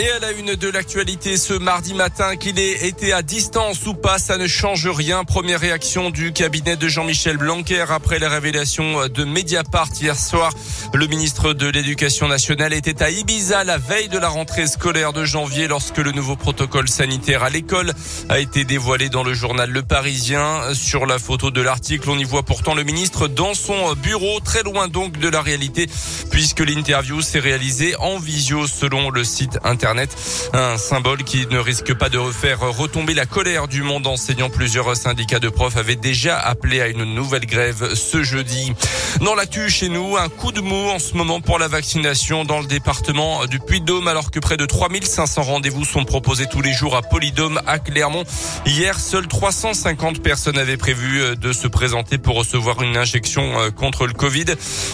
Et à la une de l'actualité ce mardi matin, qu'il ait été à distance ou pas, ça ne change rien. Première réaction du cabinet de Jean-Michel Blanquer après la révélation de Mediapart hier soir. Le ministre de l'Éducation nationale était à Ibiza la veille de la rentrée scolaire de janvier lorsque le nouveau protocole sanitaire à l'école a été dévoilé dans le journal Le Parisien. Sur la photo de l'article, on y voit pourtant le ministre dans son bureau, très loin donc de la réalité puisque l'interview s'est réalisée en visio selon le site internet un symbole qui ne risque pas de refaire retomber la colère du monde enseignant. Plusieurs syndicats de profs avaient déjà appelé à une nouvelle grève ce jeudi. Dans l'actu chez nous, un coup de mou en ce moment pour la vaccination dans le département du Puy-de-Dôme alors que près de 3500 rendez-vous sont proposés tous les jours à Polydôme à Clermont. Hier, seules 350 personnes avaient prévu de se présenter pour recevoir une injection euh, contre le Covid.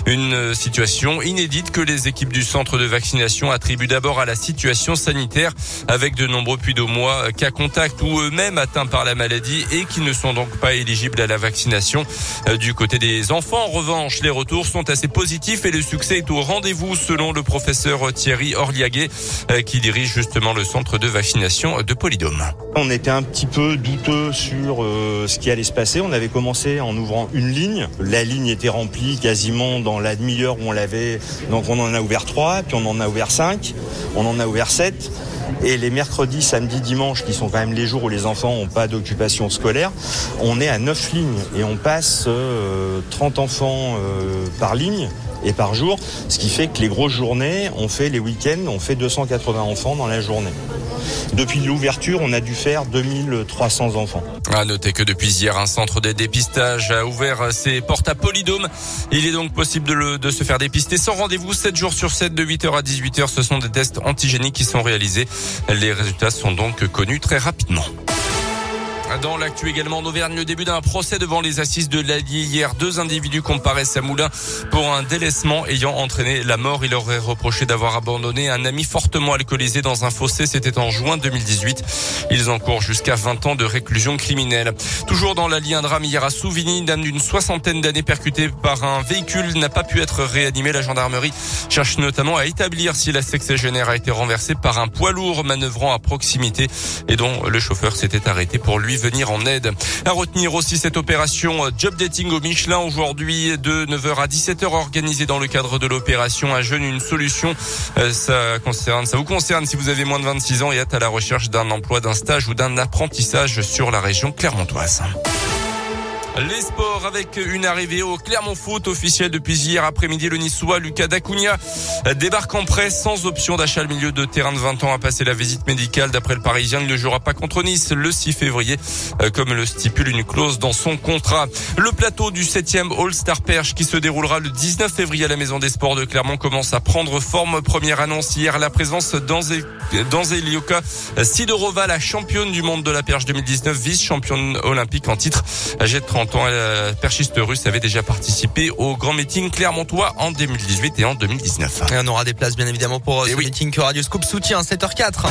Une situation inédite que les équipes du centre de vaccination attribuent d'abord à la situation sanitaire avec de nombreux puits de mois cas contact ou eux-mêmes atteints par la maladie et qui ne sont donc pas éligibles à la vaccination. Euh, du côté des enfants, en revanche, les retours sont assez positifs et le succès est au rendez-vous selon le professeur Thierry Orliaguet euh, qui dirige justement le centre de vaccination de Polydôme. On était un petit peu douteux sur euh, ce qui allait se passer. On avait commencé en ouvrant une ligne. La ligne était remplie quasiment dans la demi-heure où on l'avait. Donc on en a ouvert trois, puis on en a ouvert cinq, on en a ouvert recettes et les mercredis, samedis, dimanches, qui sont quand même les jours où les enfants n'ont pas d'occupation scolaire, on est à 9 lignes et on passe 30 euh, enfants euh, par ligne et par jour, ce qui fait que les grosses journées, on fait les week-ends, on fait 280 enfants dans la journée. Depuis l'ouverture, on a dû faire 2300 enfants. À noter que depuis hier, un centre de dépistage a ouvert ses portes à Polydôme. Il est donc possible de, de se faire dépister sans rendez-vous 7 jours sur 7 de 8h à 18h. Ce sont des tests antigéniques qui sont réalisés. Les résultats sont donc connus très rapidement. Dans l'actu également en Auvergne, le début d'un procès devant les assises de l'Allier. Hier, deux individus comparaissent à Moulin pour un délaissement ayant entraîné la mort. Il aurait reproché d'avoir abandonné un ami fortement alcoolisé dans un fossé. C'était en juin 2018. Ils encourent jusqu'à 20 ans de réclusion criminelle. Toujours dans l'Allier, un drame hier à Souvigny. Une dame d'une soixantaine d'années percutée par un véhicule n'a pas pu être réanimée. La gendarmerie cherche notamment à établir si la sexagénaire a été renversée par un poids lourd manœuvrant à proximité et dont le chauffeur s'était arrêté pour lui venir en aide. À retenir aussi cette opération Job Dating au Michelin aujourd'hui de 9h à 17h organisée dans le cadre de l'opération Un jeune une solution. Euh, ça ça vous concerne si vous avez moins de 26 ans et êtes à la recherche d'un emploi, d'un stage ou d'un apprentissage sur la région clermontoise. Les sports avec une arrivée au Clermont Foot officiel depuis hier après-midi. Le Niçois Lucas Dacunia débarque en prêt sans option d'achat. Le milieu de terrain de 20 ans a passé la visite médicale. D'après le Parisien, il ne jouera pas contre Nice le 6 février, euh, comme le stipule une clause dans son contrat. Le plateau du 7e All-Star Perche qui se déroulera le 19 février à la Maison des Sports de Clermont commence à prendre forme. Première annonce hier, la présence d'Anzelioka Sidorova, la championne du monde de la perche 2019, vice-championne olympique en titre, de 30 la euh, perchiste russe avait déjà participé au grand meeting clermontois en 2018 et en 2019. Et on aura des places bien évidemment pour euh, eh ce meeting que Radio Scoop soutient 7h04.